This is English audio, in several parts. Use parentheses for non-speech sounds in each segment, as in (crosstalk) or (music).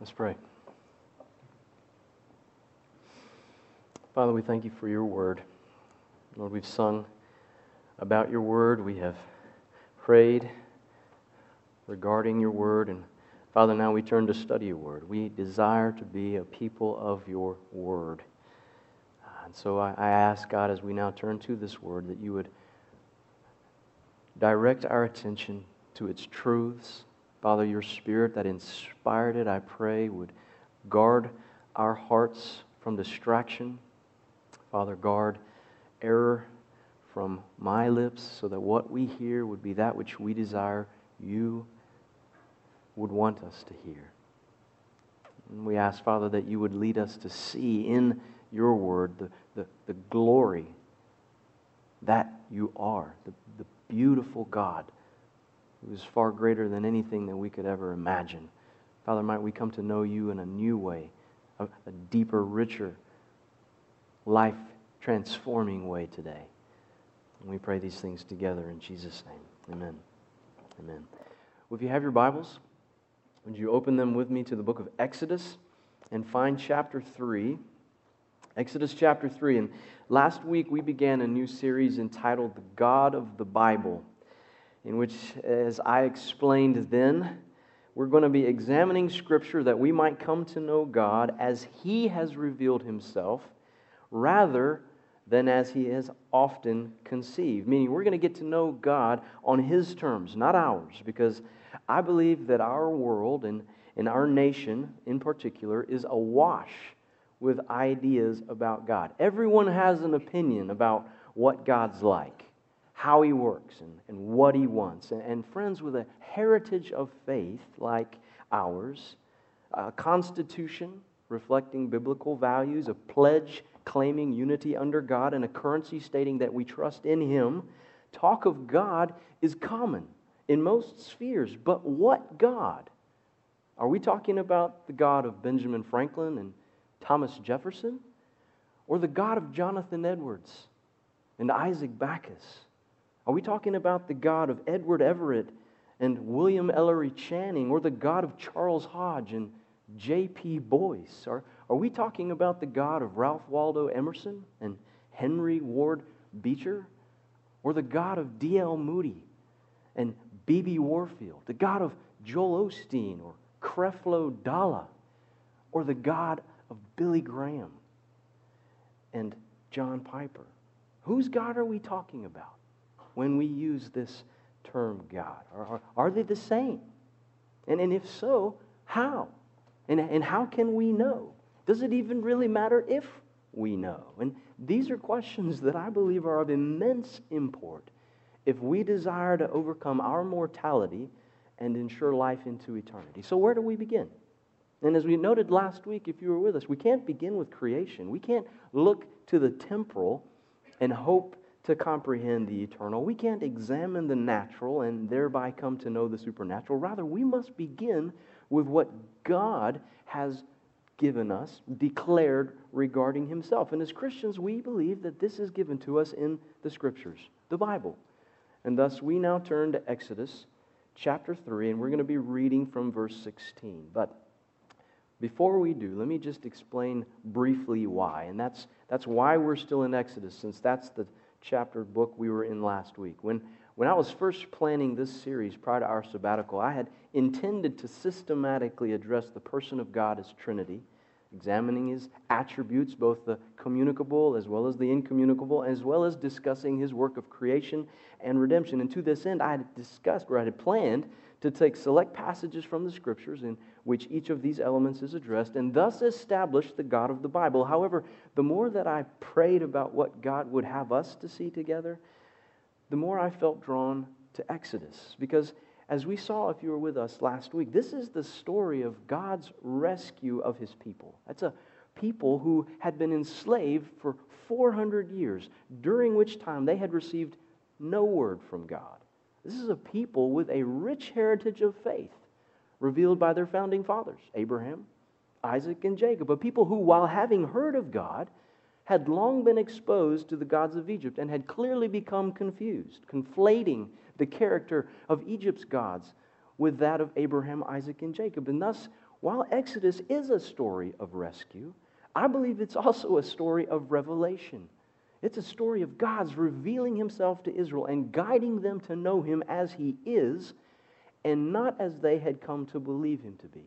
Let's pray. Father, we thank you for your word. Lord, we've sung about your word. We have prayed regarding your word. And Father, now we turn to study your word. We desire to be a people of your word. And so I, I ask, God, as we now turn to this word, that you would direct our attention to its truths Father, your spirit that inspired it, I pray, would guard our hearts from distraction. Father, guard error from my lips so that what we hear would be that which we desire you would want us to hear. And we ask, Father, that you would lead us to see in your word the, the, the glory that you are, the, the beautiful God who is far greater than anything that we could ever imagine. Father, might we come to know you in a new way, a, a deeper, richer, life transforming way today. And we pray these things together in Jesus' name. Amen. Amen. Well, if you have your Bibles, would you open them with me to the book of Exodus and find chapter 3? Exodus chapter 3. And last week we began a new series entitled The God of the Bible in which, as I explained then, we're going to be examining Scripture that we might come to know God as He has revealed Himself rather than as He has often conceived. Meaning, we're going to get to know God on His terms, not ours, because I believe that our world and, and our nation in particular is awash with ideas about God. Everyone has an opinion about what God's like how he works and, and what he wants. And, and friends, with a heritage of faith like ours, a constitution reflecting biblical values, a pledge claiming unity under God, and a currency stating that we trust in him, talk of God is common in most spheres. But what God? Are we talking about the God of Benjamin Franklin and Thomas Jefferson? Or the God of Jonathan Edwards and Isaac Backus? Are we talking about the God of Edward Everett and William Ellery Channing or the God of Charles Hodge and J.P. Boyce? Are, are we talking about the God of Ralph Waldo Emerson and Henry Ward Beecher? Or the God of D.L. Moody and B.B. Warfield? The God of Joel Osteen or Creflo Dollar? Or the God of Billy Graham and John Piper? Whose God are we talking about? When we use this term God? Are, are they the same? And, and if so, how? And, and how can we know? Does it even really matter if we know? And these are questions that I believe are of immense import if we desire to overcome our mortality and ensure life into eternity. So, where do we begin? And as we noted last week, if you were with us, we can't begin with creation. We can't look to the temporal and hope to comprehend the eternal. We can't examine the natural and thereby come to know the supernatural. Rather, we must begin with what God has given us, declared regarding Himself. And as Christians, we believe that this is given to us in the Scriptures, the Bible. And thus, we now turn to Exodus chapter 3, and we're going to be reading from verse 16. But before we do, let me just explain briefly why. And that's, that's why we're still in Exodus, since that's the chapter book we were in last week. When, when I was first planning this series prior to our sabbatical, I had intended to systematically address the person of God as Trinity, examining his attributes, both the communicable as well as the incommunicable, as well as discussing his work of creation and redemption. And to this end, I had discussed, or I had planned, to take select passages from the scriptures in which each of these elements is addressed and thus establish the God of the Bible. However, the more that I prayed about what God would have us to see together, the more I felt drawn to Exodus. Because as we saw, if you were with us last week, this is the story of God's rescue of his people. That's a people who had been enslaved for 400 years, during which time they had received no word from God. This is a people with a rich heritage of faith revealed by their founding fathers, Abraham, Isaac, and Jacob. A people who, while having heard of God, had long been exposed to the gods of Egypt and had clearly become confused, conflating the character of Egypt's gods with that of Abraham, Isaac, and Jacob. And thus, while Exodus is a story of rescue, I believe it's also a story of revelation. It's a story of God's revealing himself to Israel and guiding them to know him as he is and not as they had come to believe him to be.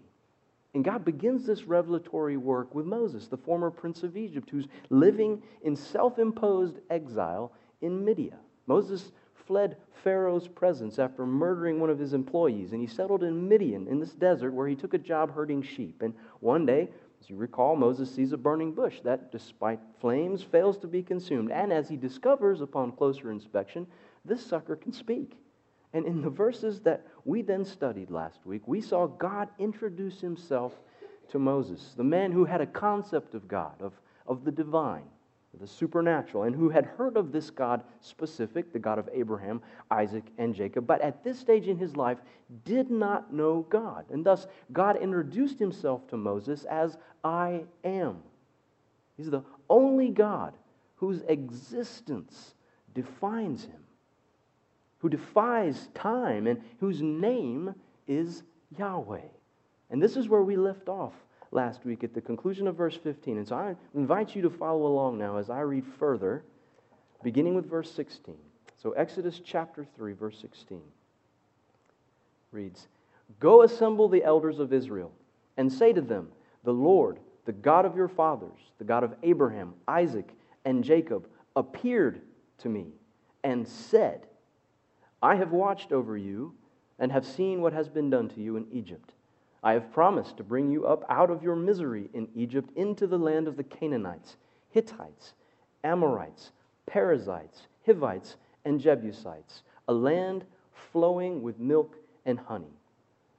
And God begins this revelatory work with Moses, the former prince of Egypt, who's living in self imposed exile in Midian. Moses fled Pharaoh's presence after murdering one of his employees, and he settled in Midian in this desert where he took a job herding sheep. And one day, as you recall, Moses sees a burning bush that, despite flames, fails to be consumed. And as he discovers upon closer inspection, this sucker can speak. And in the verses that we then studied last week, we saw God introduce himself to Moses, the man who had a concept of God, of, of the divine, the supernatural, and who had heard of this God specific, the God of Abraham, Isaac, and Jacob, but at this stage in his life did not know God. And thus, God introduced himself to Moses as I am. He's the only God whose existence defines him who defies time and whose name is Yahweh. And this is where we left off last week at the conclusion of verse 15. And so I invite you to follow along now as I read further, beginning with verse 16. So, Exodus chapter 3, verse 16 reads Go assemble the elders of Israel and say to them, The Lord, the God of your fathers, the God of Abraham, Isaac, and Jacob, appeared to me and said, I have watched over you and have seen what has been done to you in Egypt. I have promised to bring you up out of your misery in Egypt into the land of the Canaanites, Hittites, Amorites, Perizzites, Hivites, and Jebusites, a land flowing with milk and honey.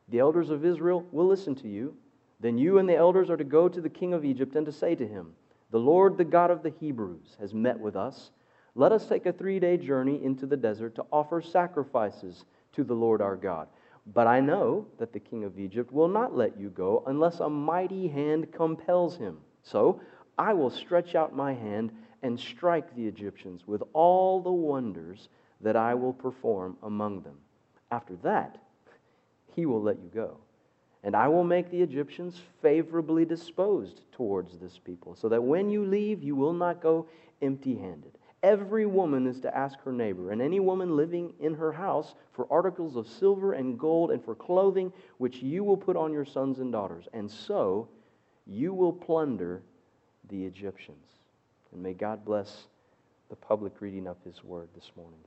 The elders of Israel will listen to you. Then you and the elders are to go to the king of Egypt and to say to him, The Lord, the God of the Hebrews, has met with us let us take a three day journey into the desert to offer sacrifices to the Lord our God. But I know that the king of Egypt will not let you go unless a mighty hand compels him. So I will stretch out my hand and strike the Egyptians with all the wonders that I will perform among them. After that, he will let you go. And I will make the Egyptians favorably disposed towards this people, so that when you leave, you will not go empty handed. Every woman is to ask her neighbor, and any woman living in her house, for articles of silver and gold and for clothing which you will put on your sons and daughters. And so you will plunder the Egyptians. And may God bless the public reading of His word this morning.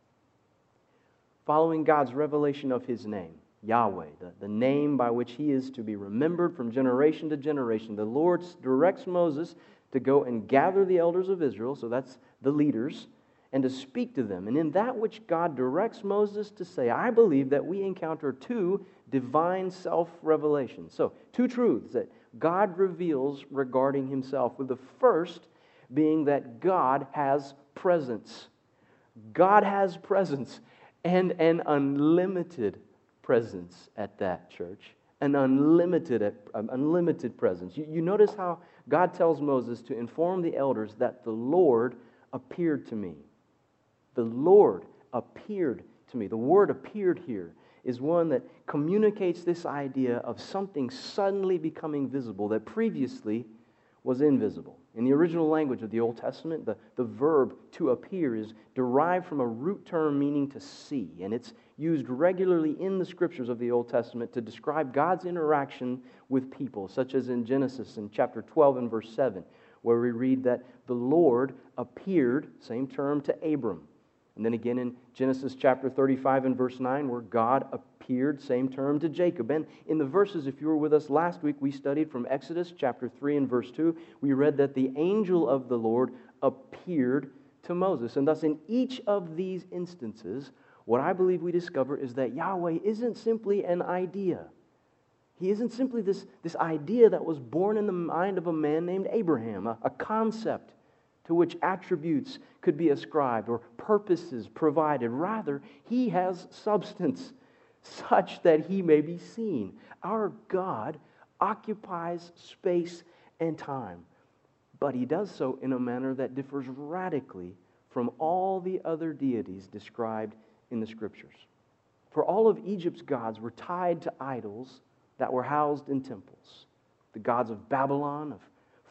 Following God's revelation of His name, Yahweh, the, the name by which He is to be remembered from generation to generation, the Lord directs Moses to go and gather the elders of Israel, so that's the leaders, and to speak to them. And in that which God directs Moses to say, I believe that we encounter two divine self revelations. So, two truths that God reveals regarding himself, with the first being that God has presence. God has presence, and an unlimited presence at that church. An unlimited, unlimited presence. You, you notice how God tells Moses to inform the elders that the Lord appeared to me. The Lord appeared to me. The word appeared here is one that communicates this idea of something suddenly becoming visible that previously was invisible. In the original language of the Old Testament, the, the verb to appear is derived from a root term meaning to see, and it's used regularly in the scriptures of the Old Testament to describe God's interaction with people, such as in Genesis in chapter 12 and verse 7, where we read that the Lord appeared, same term, to Abram. And then again in Genesis chapter 35 and verse 9, where God appeared, same term, to Jacob. And in the verses, if you were with us last week, we studied from Exodus chapter 3 and verse 2, we read that the angel of the Lord appeared to Moses. And thus, in each of these instances, what I believe we discover is that Yahweh isn't simply an idea. He isn't simply this, this idea that was born in the mind of a man named Abraham, a, a concept to which attributes could be ascribed or purposes provided. Rather, he has substance such that he may be seen. Our God occupies space and time, but he does so in a manner that differs radically from all the other deities described in the scriptures. For all of Egypt's gods were tied to idols that were housed in temples. the gods of Babylon, of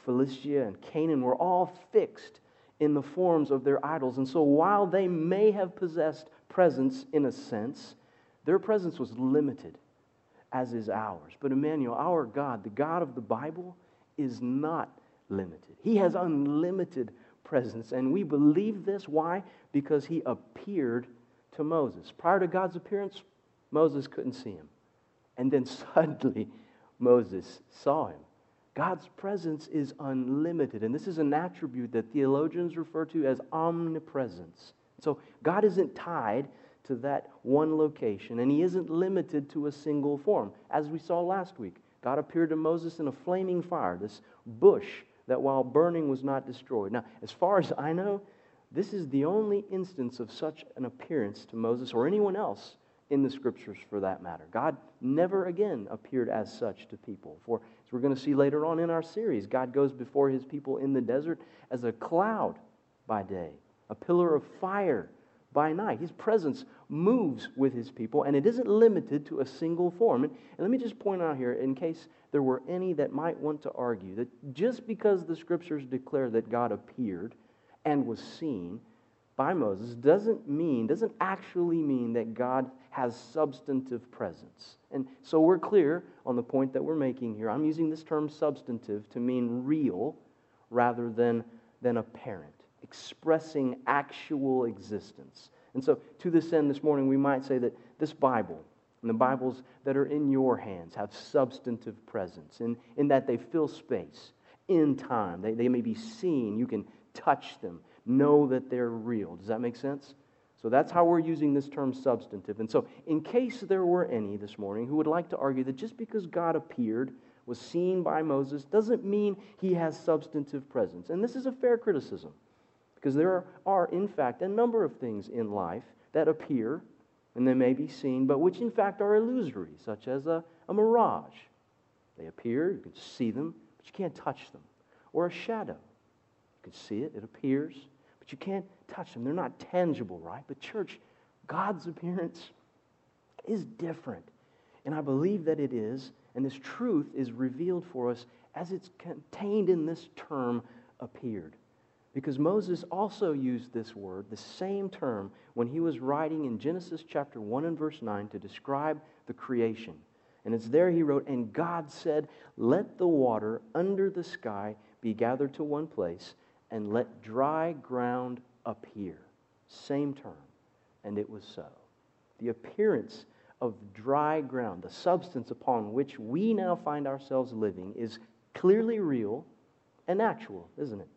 Philistia, and Canaan were all fixed in the forms of their idols. And so while they may have possessed presence in a sense, their presence was limited, as is ours. But Emmanuel, our God, the God of the Bible, is not limited. He has unlimited presence. And we believe this. Why? Because he appeared to Moses. Prior to God's appearance, Moses couldn't see him. And then (laughs) suddenly, Moses saw him. God's presence is unlimited. And this is an attribute that theologians refer to as omnipresence. So God isn't tied to that one location, and He isn't limited to a single form. As we saw last week, God appeared to Moses in a flaming fire, this bush that while burning was not destroyed. Now, as far as I know, this is the only instance of such an appearance to Moses or anyone else in the scriptures for that matter. God never again appeared as such to people. For, as we're going to see later on in our series, God goes before his people in the desert as a cloud by day, a pillar of fire by night. His presence moves with his people, and it isn't limited to a single form. And, and let me just point out here, in case there were any that might want to argue, that just because the scriptures declare that God appeared and was seen, by Moses doesn't mean, doesn't actually mean that God has substantive presence. And so we're clear on the point that we're making here. I'm using this term substantive to mean real rather than, than apparent, expressing actual existence. And so, to this end, this morning, we might say that this Bible and the Bibles that are in your hands have substantive presence in, in that they fill space in time. They, they may be seen, you can touch them, know that they're real. Does that make sense? So that's how we're using this term substantive. And so, in case there were any this morning who would like to argue that just because God appeared, was seen by Moses, doesn't mean he has substantive presence. And this is a fair criticism because there are, in fact, a number of things in life that appear and they may be seen, but which in fact are illusory, such as a, a mirage. They appear, you can see them, but you can't touch them. Or a shadow. You can see it, it appears, but you can't touch them. They're not tangible, right? But, church, God's appearance is different. And I believe that it is, and this truth is revealed for us as it's contained in this term appeared. Because Moses also used this word, the same term, when he was writing in Genesis chapter 1 and verse 9 to describe the creation. And it's there he wrote, And God said, Let the water under the sky be gathered to one place, and let dry ground appear. Same term. And it was so. The appearance of dry ground, the substance upon which we now find ourselves living, is clearly real and actual, isn't it?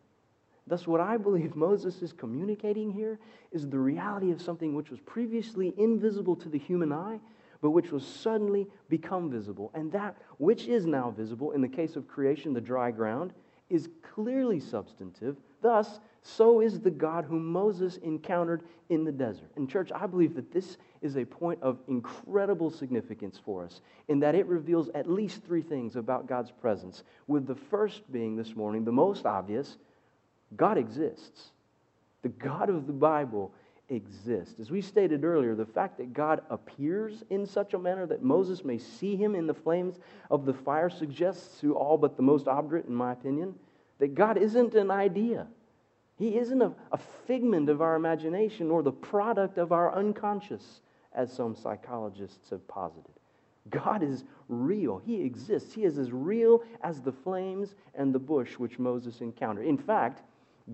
Thus, what I believe Moses is communicating here is the reality of something which was previously invisible to the human eye, but which was suddenly become visible. And that which is now visible, in the case of creation, the dry ground, is clearly substantive. Thus, so is the God whom Moses encountered in the desert. And, church, I believe that this is a point of incredible significance for us in that it reveals at least three things about God's presence, with the first being this morning the most obvious God exists. The God of the Bible exists. As we stated earlier, the fact that God appears in such a manner that Moses may see him in the flames of the fire suggests to all but the most obdurate, in my opinion, that God isn't an idea. He isn't a, a figment of our imagination or the product of our unconscious, as some psychologists have posited. God is real. He exists. He is as real as the flames and the bush which Moses encountered. In fact,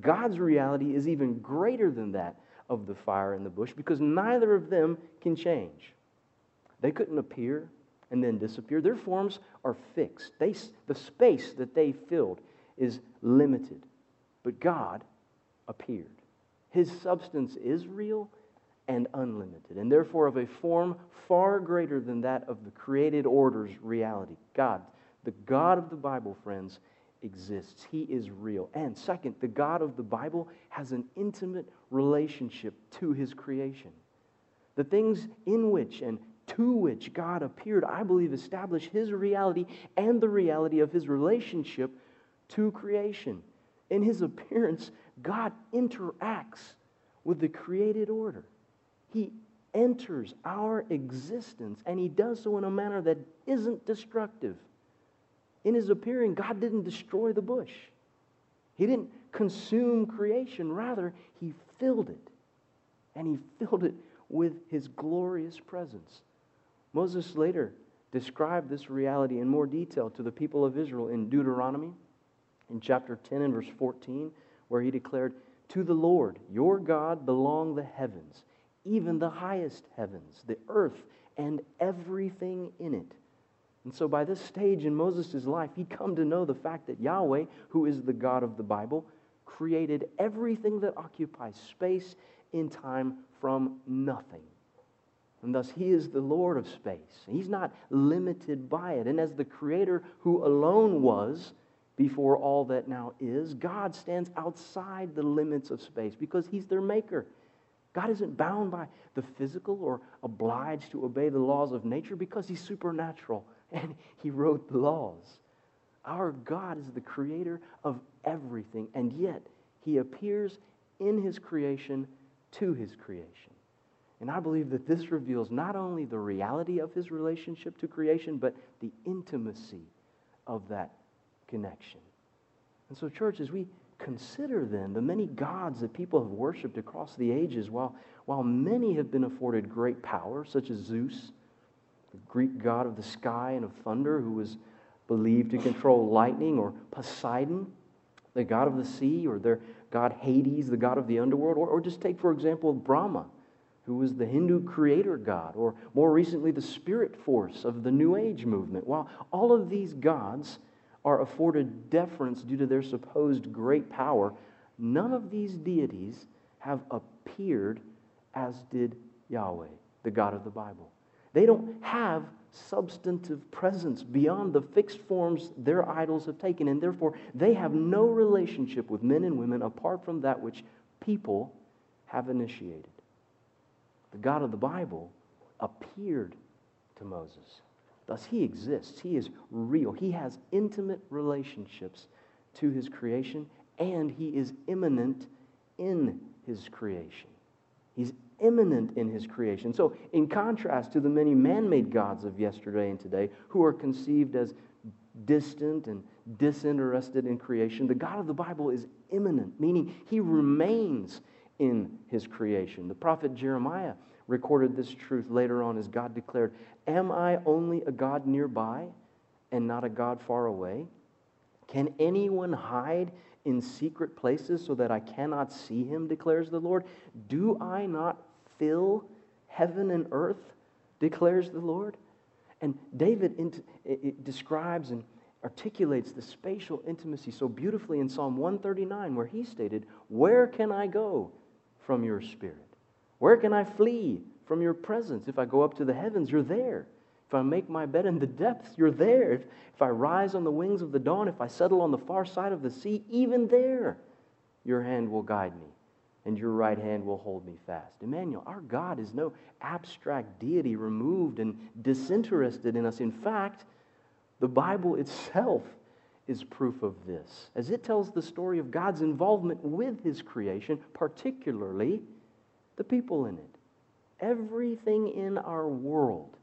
God's reality is even greater than that of the fire and the bush because neither of them can change. They couldn't appear and then disappear. Their forms are fixed. They, the space that they filled is limited. But God appeared. His substance is real and unlimited, and therefore of a form far greater than that of the created order's reality. God, the God of the Bible, friends, exists. He is real. And second, the God of the Bible has an intimate relationship to his creation. The things in which and to which God appeared, I believe, establish his reality and the reality of his relationship to creation. In his appearance, God interacts with the created order. He enters our existence, and he does so in a manner that isn't destructive in his appearing, God didn't destroy the bush. He didn't consume creation. Rather, he filled it. And he filled it with his glorious presence. Moses later described this reality in more detail to the people of Israel in Deuteronomy, in chapter 10 and verse 14, where he declared, To the Lord your God belong the heavens, even the highest heavens, the earth, and everything in it. And so, by this stage in Moses' life, he'd come to know the fact that Yahweh, who is the God of the Bible, created everything that occupies space in time from nothing. And thus, he is the Lord of space. He's not limited by it. And as the creator who alone was before all that now is, God stands outside the limits of space because he's their maker. God isn't bound by the physical or obliged to obey the laws of nature because he's supernatural (laughs) and he wrote the laws. Our God is the creator of everything, and yet he appears in his creation to his creation. And I believe that this reveals not only the reality of his relationship to creation, but the intimacy of that connection. And so, church, as we consider then the many gods that people have worshiped across the ages, while, while many have been afforded great power, such as Zeus, the Greek god of the sky and of thunder, who was believed to control lightning, or Poseidon, the god of the sea, or their god Hades, the god of the underworld, or, or just take, for example, Brahma, who was the Hindu creator god, or more recently, the spirit force of the New Age movement. While all of these gods are afforded deference due to their supposed great power, none of these deities have appeared as did Yahweh, the God of the Bible. They don't have substantive presence beyond the fixed forms their idols have taken, and therefore they have no relationship with men and women apart from that which people have initiated. The God of the Bible appeared to Moses. Thus, he exists. He is real. He has intimate relationships to his creation, and he is immanent in his creation. He's immanent in his creation. So, in contrast to the many man made gods of yesterday and today, who are conceived as distant and disinterested in creation, the God of the Bible is immanent, meaning he remains in his creation. The prophet Jeremiah recorded this truth later on as God declared, Am I only a God nearby and not a God far away? Can anyone hide in secret places so that I cannot see him, declares the Lord? Do I not fill heaven and earth, declares the Lord? And David describes and articulates the spatial intimacy so beautifully in Psalm 139, where he stated, Where can I go from your spirit? Where can I flee from your presence? If I go up to the heavens, you're there. If I make my bed in the depths, you're there. If, if I rise on the wings of the dawn, if I settle on the far side of the sea, even there, your hand will guide me and your right hand will hold me fast. Emmanuel, our God is no abstract deity removed and disinterested in us. In fact, the Bible itself is proof of this, as it tells the story of God's involvement with his creation, particularly the people in it. Everything in our world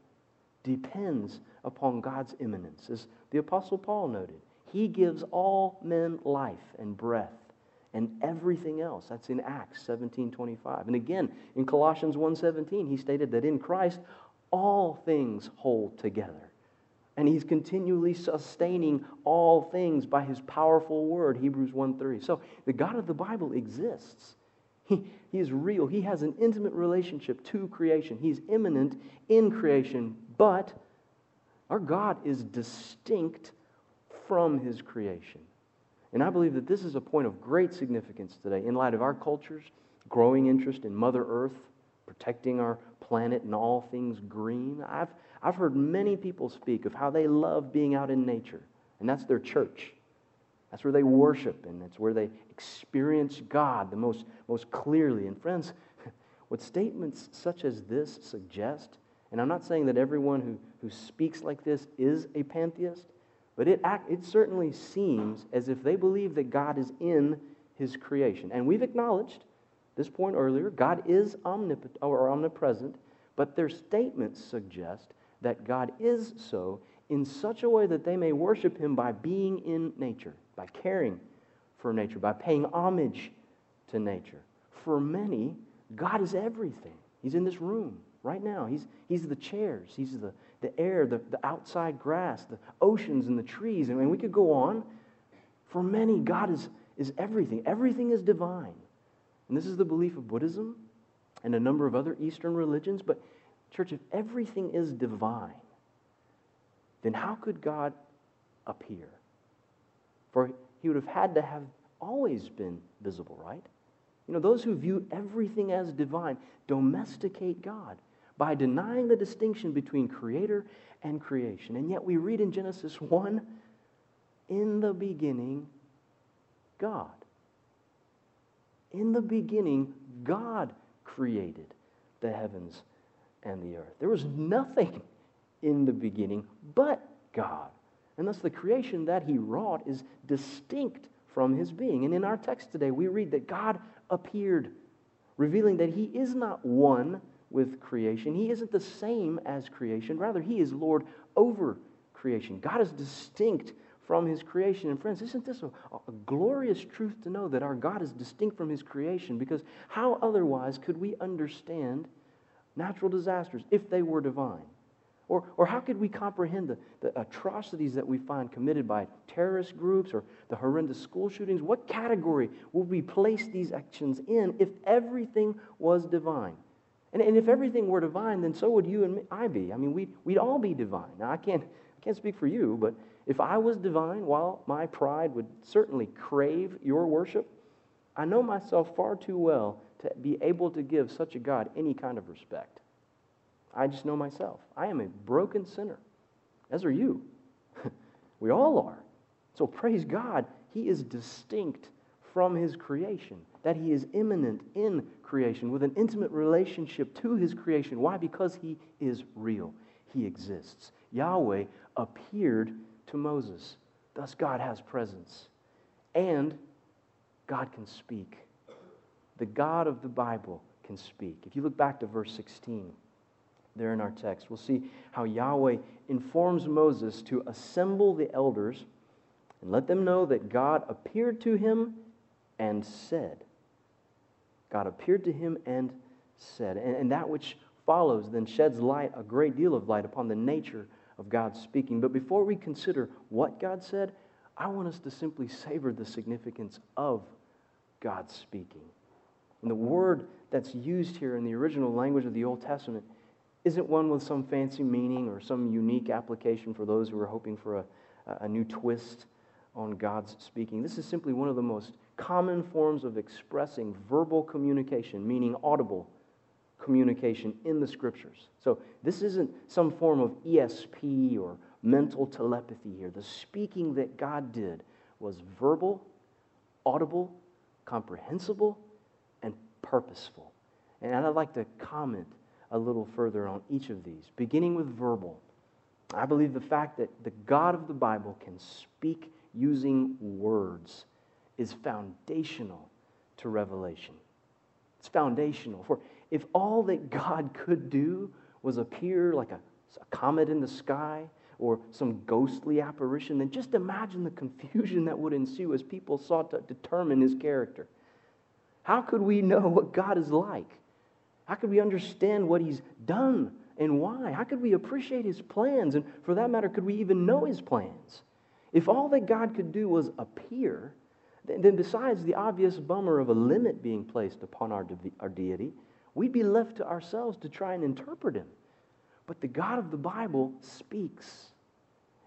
depends upon God's immanence. As the Apostle Paul noted, he gives all men life and breath and everything else. That's in Acts 17:25. And again, in Colossians 1:17, he stated that in Christ all things hold together. And he's continually sustaining all things by his powerful word, Hebrews 1:3. So the God of the Bible exists. He, he is real. He has an intimate relationship to creation. He's immanent in creation, but our God is distinct from his creation. And I believe that this is a point of great significance today in light of our culture's growing interest in Mother Earth, protecting our planet and all things green. I've, I've heard many people speak of how they love being out in nature, and that's their church. That's where they worship, and it's where they experience God the most, most clearly. And friends, (laughs) what statements such as this suggest, and I'm not saying that everyone who, who speaks like this is a pantheist, but it, it certainly seems as if they believe that God is in his creation. And we've acknowledged this point earlier God is omnipotent or omnipresent, but their statements suggest that God is so in such a way that they may worship him by being in nature, by caring for nature, by paying homage to nature. For many, God is everything. He's in this room right now. He's, he's the chairs, He's the, the air, the, the outside grass, the oceans and the trees. I mean, we could go on. For many, God is, is everything. Everything is divine. And this is the belief of Buddhism and a number of other Eastern religions. But, church, if everything is divine, then how could God appear? For he would have had to have always been visible, right? You know, those who view everything as divine domesticate God by denying the distinction between creator and creation. And yet we read in Genesis 1 in the beginning, God. In the beginning, God created the heavens and the earth. There was nothing in the beginning but God. And thus the creation that he wrought is distinct from his being. And in our text today, we read that God appeared, revealing that he is not one with creation. He isn't the same as creation. Rather, he is Lord over creation. God is distinct from his creation. And friends, isn't this a, a, glorious truth to know that our God is distinct from his creation? Because how otherwise could we understand natural disasters if they were divine? Or, or how could we comprehend the, the atrocities that we find committed by terrorist groups or the horrendous school shootings? What category would we place these actions in if everything was divine? And, and if everything were divine, then so would you and me, I be. I mean, we'd, we'd all be divine. Now, I can't, I can't speak for you, but if I was divine, while my pride would certainly crave your worship, I know myself far too well to be able to give such a God any kind of respect. I just know myself. I am a broken sinner, as are you. (laughs) we all are. So praise God, He is distinct from His creation, that He is immanent in creation with an intimate relationship to His creation. Why? Because He is real, He exists. Yahweh appeared to Moses. Thus, God has presence. And God can speak. The God of the Bible can speak. If you look back to verse 16, there in our text. We'll see how Yahweh informs Moses to assemble the elders and let them know that God appeared to him and said. God appeared to him and said. And, and that which follows then sheds light, a great deal of light, upon the nature of God's speaking. But before we consider what God said, I want us to simply savor the significance of God's speaking. And the word that's used here in the original language of the Old Testament isn't one with some fancy meaning or some unique application for those who are hoping for a, a new twist on God's speaking. This is simply one of the most common forms of expressing verbal communication, meaning audible communication in the scriptures. So this isn't some form of ESP or mental telepathy here. The speaking that God did was verbal, audible, comprehensible, and purposeful. And I'd like to comment a little further on each of these, beginning with verbal. I believe the fact that the God of the Bible can speak using words is foundational to revelation. It's foundational. For if all that God could do was appear like a, a comet in the sky or some ghostly apparition, then just imagine the confusion that would ensue as people sought to determine his character. How could we know what God is like? How could we understand what he's done and why? How could we appreciate his plans? And for that matter, could we even know his plans? If all that God could do was appear, then besides the obvious bummer of a limit being placed upon our, de- our deity, we'd be left to ourselves to try and interpret him. But the God of the Bible speaks,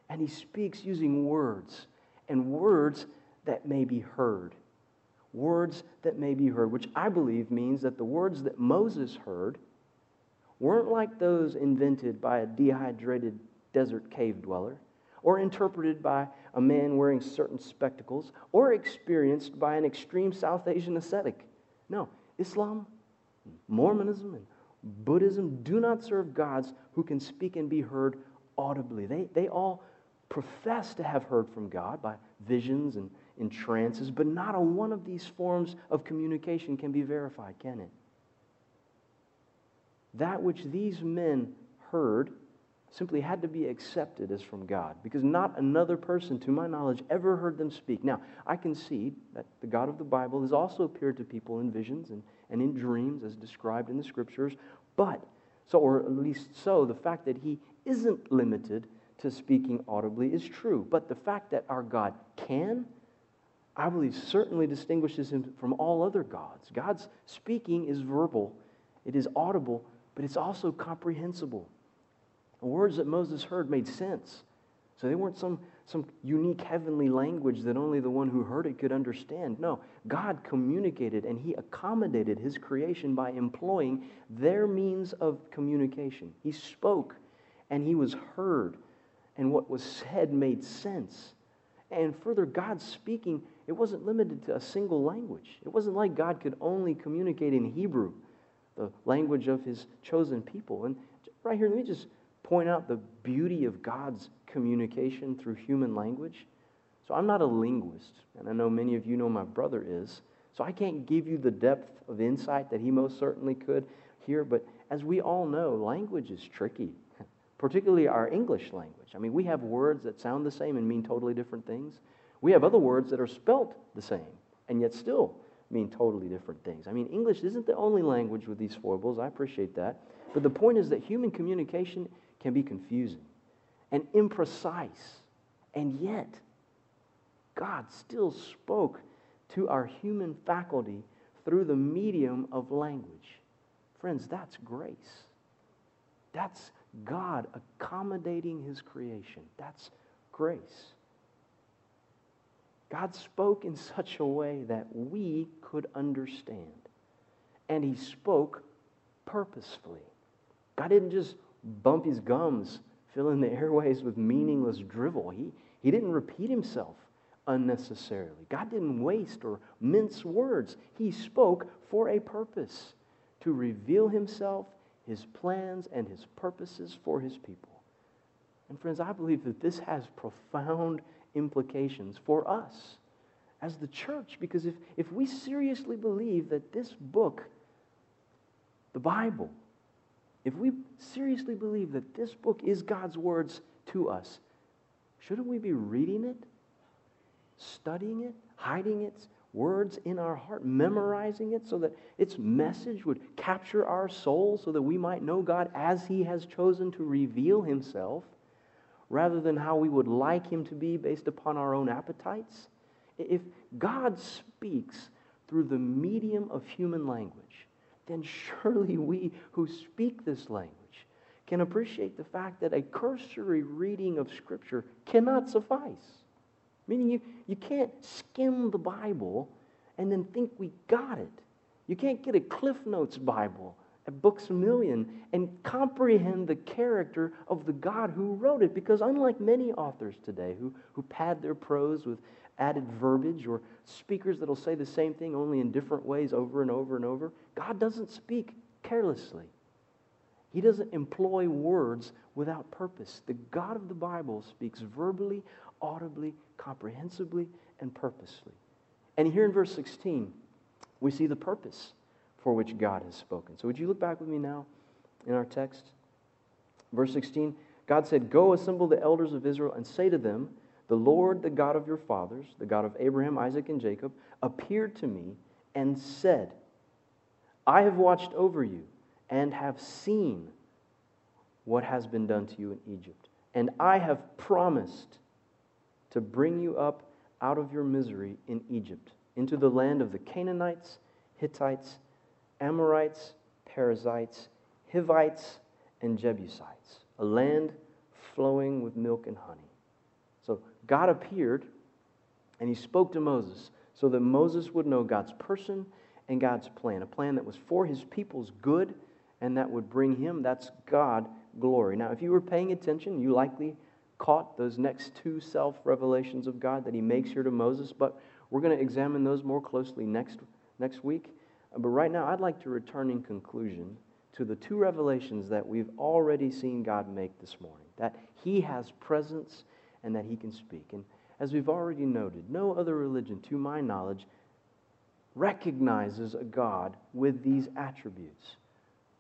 and he speaks using words, and words that may be heard words that may be heard, which I believe means that the words that Moses heard weren't like those invented by a dehydrated desert cave dweller, or interpreted by a man wearing certain spectacles, or experienced by an extreme South Asian ascetic. No, Islam, Mormonism, and Buddhism do not serve gods who can speak and be heard audibly. They, they all profess to have heard from God by visions and in trances, but not a one of these forms of communication can be verified, can it? That which these men heard simply had to be accepted as from God because not another person, to my knowledge, ever heard them speak. Now, I concede that the God of the Bible has also appeared to people in visions and, and in dreams as described in the scriptures, but, so, or at least so, the fact that he isn't limited to speaking audibly is true. But the fact that our God can, I believe, certainly distinguishes him from all other gods. God's speaking is verbal, it is audible, but it's also comprehensible. The words that Moses heard made sense. So they weren't some, some unique heavenly language that only the one who heard it could understand. No, God communicated and He accommodated His creation by employing their means of communication. He spoke and He was heard, and what was said made sense. And further, God's speaking, it wasn't limited to a single language. It wasn't like God could only communicate in Hebrew, the language of His chosen people. And right here, let me just point out the beauty of God's communication through human language. So I'm not a linguist, and I know many of you know my brother is. So I can't give you the depth of insight that he most certainly could here, but as we all know, language is tricky, (laughs) particularly our English language. I mean, we have words that sound the same and mean totally different things. We have other words that are spelt the same and yet still mean totally different things. I mean, English isn't the only language with these foibles. I appreciate that. But the point is that human communication can be confusing and imprecise. And yet, God still spoke to our human faculty through the medium of language. Friends, that's grace. That's God accommodating his creation. That's grace. God spoke in such a way that we could understand. And he spoke purposefully. God didn't just bump his gums, filling the (laughs) airways with meaningless drivel. He, he didn't repeat himself unnecessarily. God didn't waste or mince words. He spoke for a purpose to reveal himself, his plans, and his purposes for his people. And friends, I believe that this has profound implications for us as the church. Because if, if we seriously believe that this book, the Bible, if we seriously believe that this book is God's words to us, shouldn't we be reading it, studying it, hiding its words in our heart, memorizing it so that its message would capture our soul so that we might know God as He has chosen to reveal Himself rather than how we would like Him to be based upon our own appetites? If God speaks through the medium of human language, then surely (laughs) we who speak this language can appreciate the fact that a cursory reading of Scripture cannot suffice. Meaning, you, you can't skim the Bible and then think we got it. You can't get a Cliff Notes Bible at Books a Million and comprehend the character of the God who wrote it. Because unlike many authors today who, who pad their prose with added verbiage or speakers that'll say the same thing only in different ways over and over and over. God doesn't speak carelessly. He doesn't employ words without purpose. The God of the Bible speaks verbally, audibly, comprehensively, and purposely. And here in verse 16, we see the purpose for which God has spoken. So would you look back with me now in our text? Verse 16, God said, Go assemble the elders of Israel and say to them, the Lord, the God of your fathers, the God of Abraham, Isaac, and Jacob, appeared to me and said, I have watched over you and have seen what has been done to you in Egypt. And I have promised to bring you up out of your misery in Egypt into the land of the Canaanites, Hittites, Amorites, Perizzites, Hivites, and Jebusites, a land flowing with milk and honey. So God appeared and he spoke to Moses so that Moses would know God's person and God's plan, a plan that was for his people's good and that would bring him, that's God, glory. Now, if you were paying attention, you likely caught those next two self revelations of God that he makes here to Moses, but we're going to examine those more closely next, next week. Uh, but right now, I'd like to return in conclusion to the two revelations that we've already seen God make this morning that he has presence and that he can speak. And as we've already noted, no other religion, to my knowledge, recognizes a God with these attributes.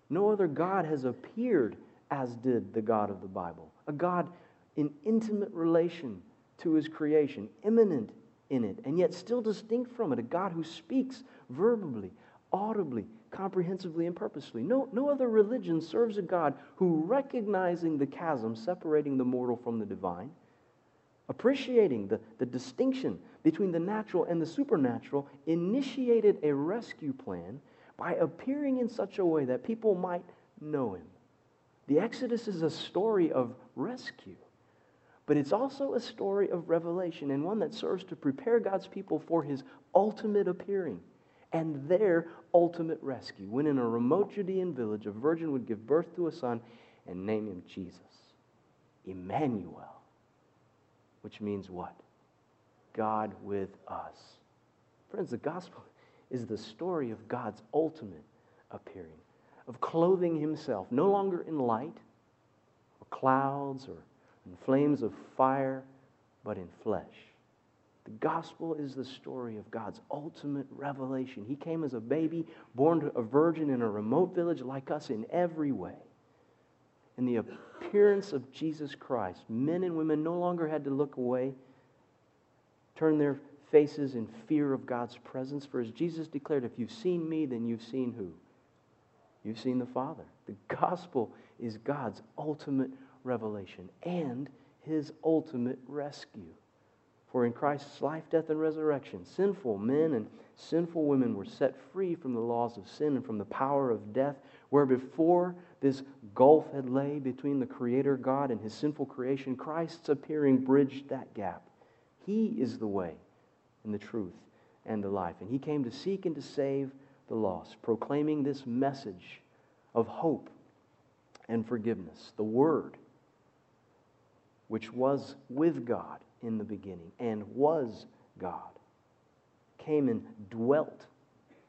No other God has appeared as did the God of the Bible. A God in intimate relation to his creation, immanent in it, and yet still distinct from it. A God who speaks verbally, audibly, comprehensively, and purposely. No, no other religion serves a God who, recognizing the chasm separating the mortal from the divine, appreciating the, the distinction between the natural and the supernatural, initiated a rescue plan by appearing in such a way that people might know him. The Exodus is a story of rescue, but it's also a story of revelation and one that serves to prepare God's people for his ultimate appearing and their ultimate rescue. When in a remote Judean village, a virgin would give birth to a son and name him Jesus, Emmanuel, which means what? God with us. Friends, the gospel is the story of God's ultimate appearing, of clothing himself no longer in light or clouds or in flames of fire, but in flesh. The gospel is the story of God's ultimate revelation. He came as a baby, born to a virgin in a remote village like us in every way. In the appearance of Jesus Christ, men and women no longer had to look away, turn their faces in fear of God's presence. For as Jesus declared, if you've seen me, then you've seen who? You've seen the Father. The gospel is God's ultimate revelation and his ultimate rescue. For in Christ's life, death, and resurrection, sinful men and sinful women were set free from the laws of sin and from the power of death, where before this gulf had lay between the Creator God and his sinful creation, Christ's appearing bridged that gap. He is the way and the truth and the life. And he came to seek and to save the lost, proclaiming this message of hope and forgiveness. The Word, which was with God in the beginning and was God, came and dwelt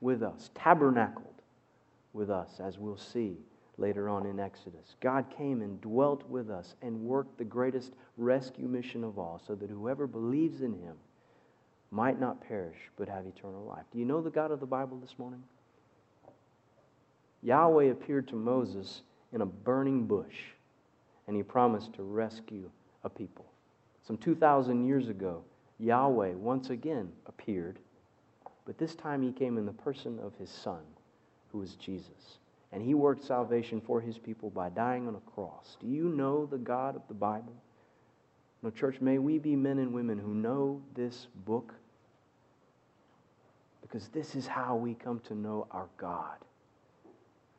with us, tabernacled with us, as we'll see later on in Exodus. God came and dwelt with us and worked the greatest rescue mission of all, so that whoever believes in him might not perish but have eternal life. Do you know the God of the Bible this morning? Yahweh appeared to Moses in a burning bush and he promised to rescue a people. Some 2,000 years ago, Yahweh once again appeared, but this time he came in the person of his son, who is Jesus. And he worked salvation for his people by dying on a cross. Do you know the God of the Bible? No, church, may we be men and women who know this book because this is how we come to know our God.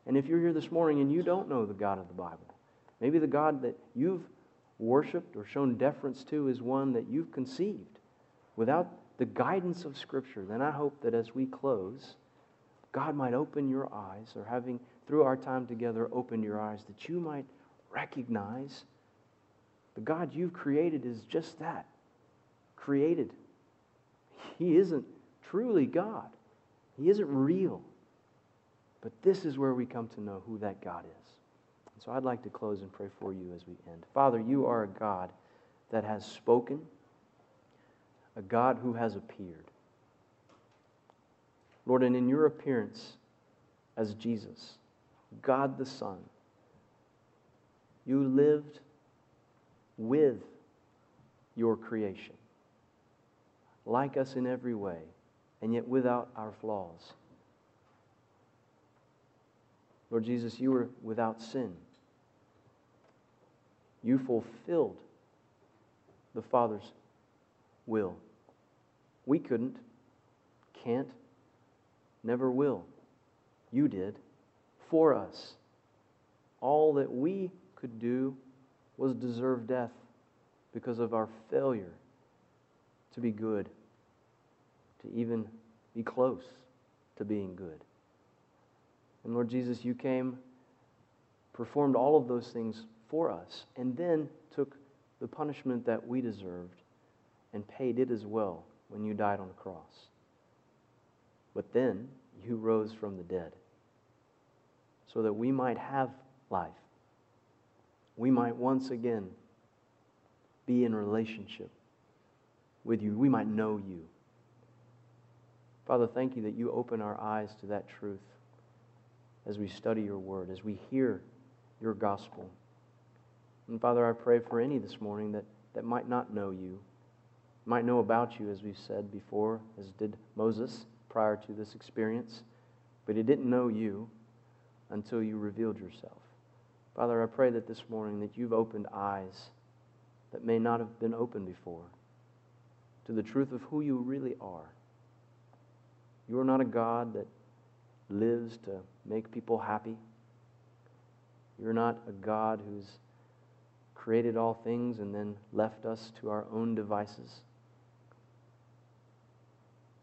And if you're here this morning and you don't know the God of the Bible, maybe the God that you've worshiped or shown deference to is one that you've conceived without the guidance of Scripture, then I hope that as we close, God might open your eyes, or having, through our time together, opened your eyes, that you might recognize the God you've created is just that created. He isn't truly God, He isn't real. But this is where we come to know who that God is. And so I'd like to close and pray for you as we end. Father, you are a God that has spoken, a God who has appeared. Lord, and in your appearance as Jesus, God the Son, you lived with your creation, like us in every way, and yet without our flaws. Lord Jesus, you were without sin. You fulfilled the Father's will. We couldn't, can't, never will. You did for us. All that we could do was deserve death because of our failure to be good, to even be close to being good. And Lord Jesus, you came, performed all of those things for us, and then took the punishment that we deserved and paid it as well when you died on the cross. But then you rose from the dead so that we might have life we might once again be in relationship with you. We might know you. Father, thank you that you open our eyes to that truth as we study your word, as we hear your gospel And Father, I pray for any this morning that, that might not know you, might know about you, as we've said before, as did Moses prior to this experience, but he didn't know you until you revealed yourself. Father, I pray that this morning that you've opened eyes that may not have been opened before to the truth of who you really are. You are not a God that lives to make people happy. You're not a God who's created all things and then left us to our own devices.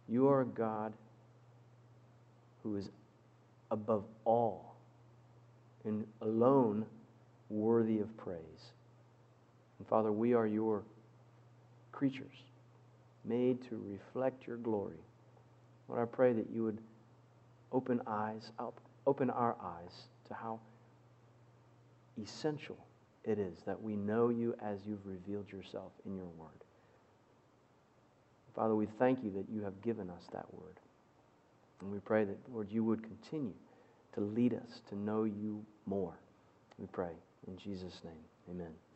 You are a God who is above all and alone worthy of praise. And Father, we are your creatures, made to reflect your glory. Lord, I pray that you would open eyes, open our eyes to how essential it is that we know you as you've revealed yourself in your word. Father, we thank you that you have given us that word. And we pray that, Lord, you would continue to lead us to know you more. We pray in Jesus' name. Amen.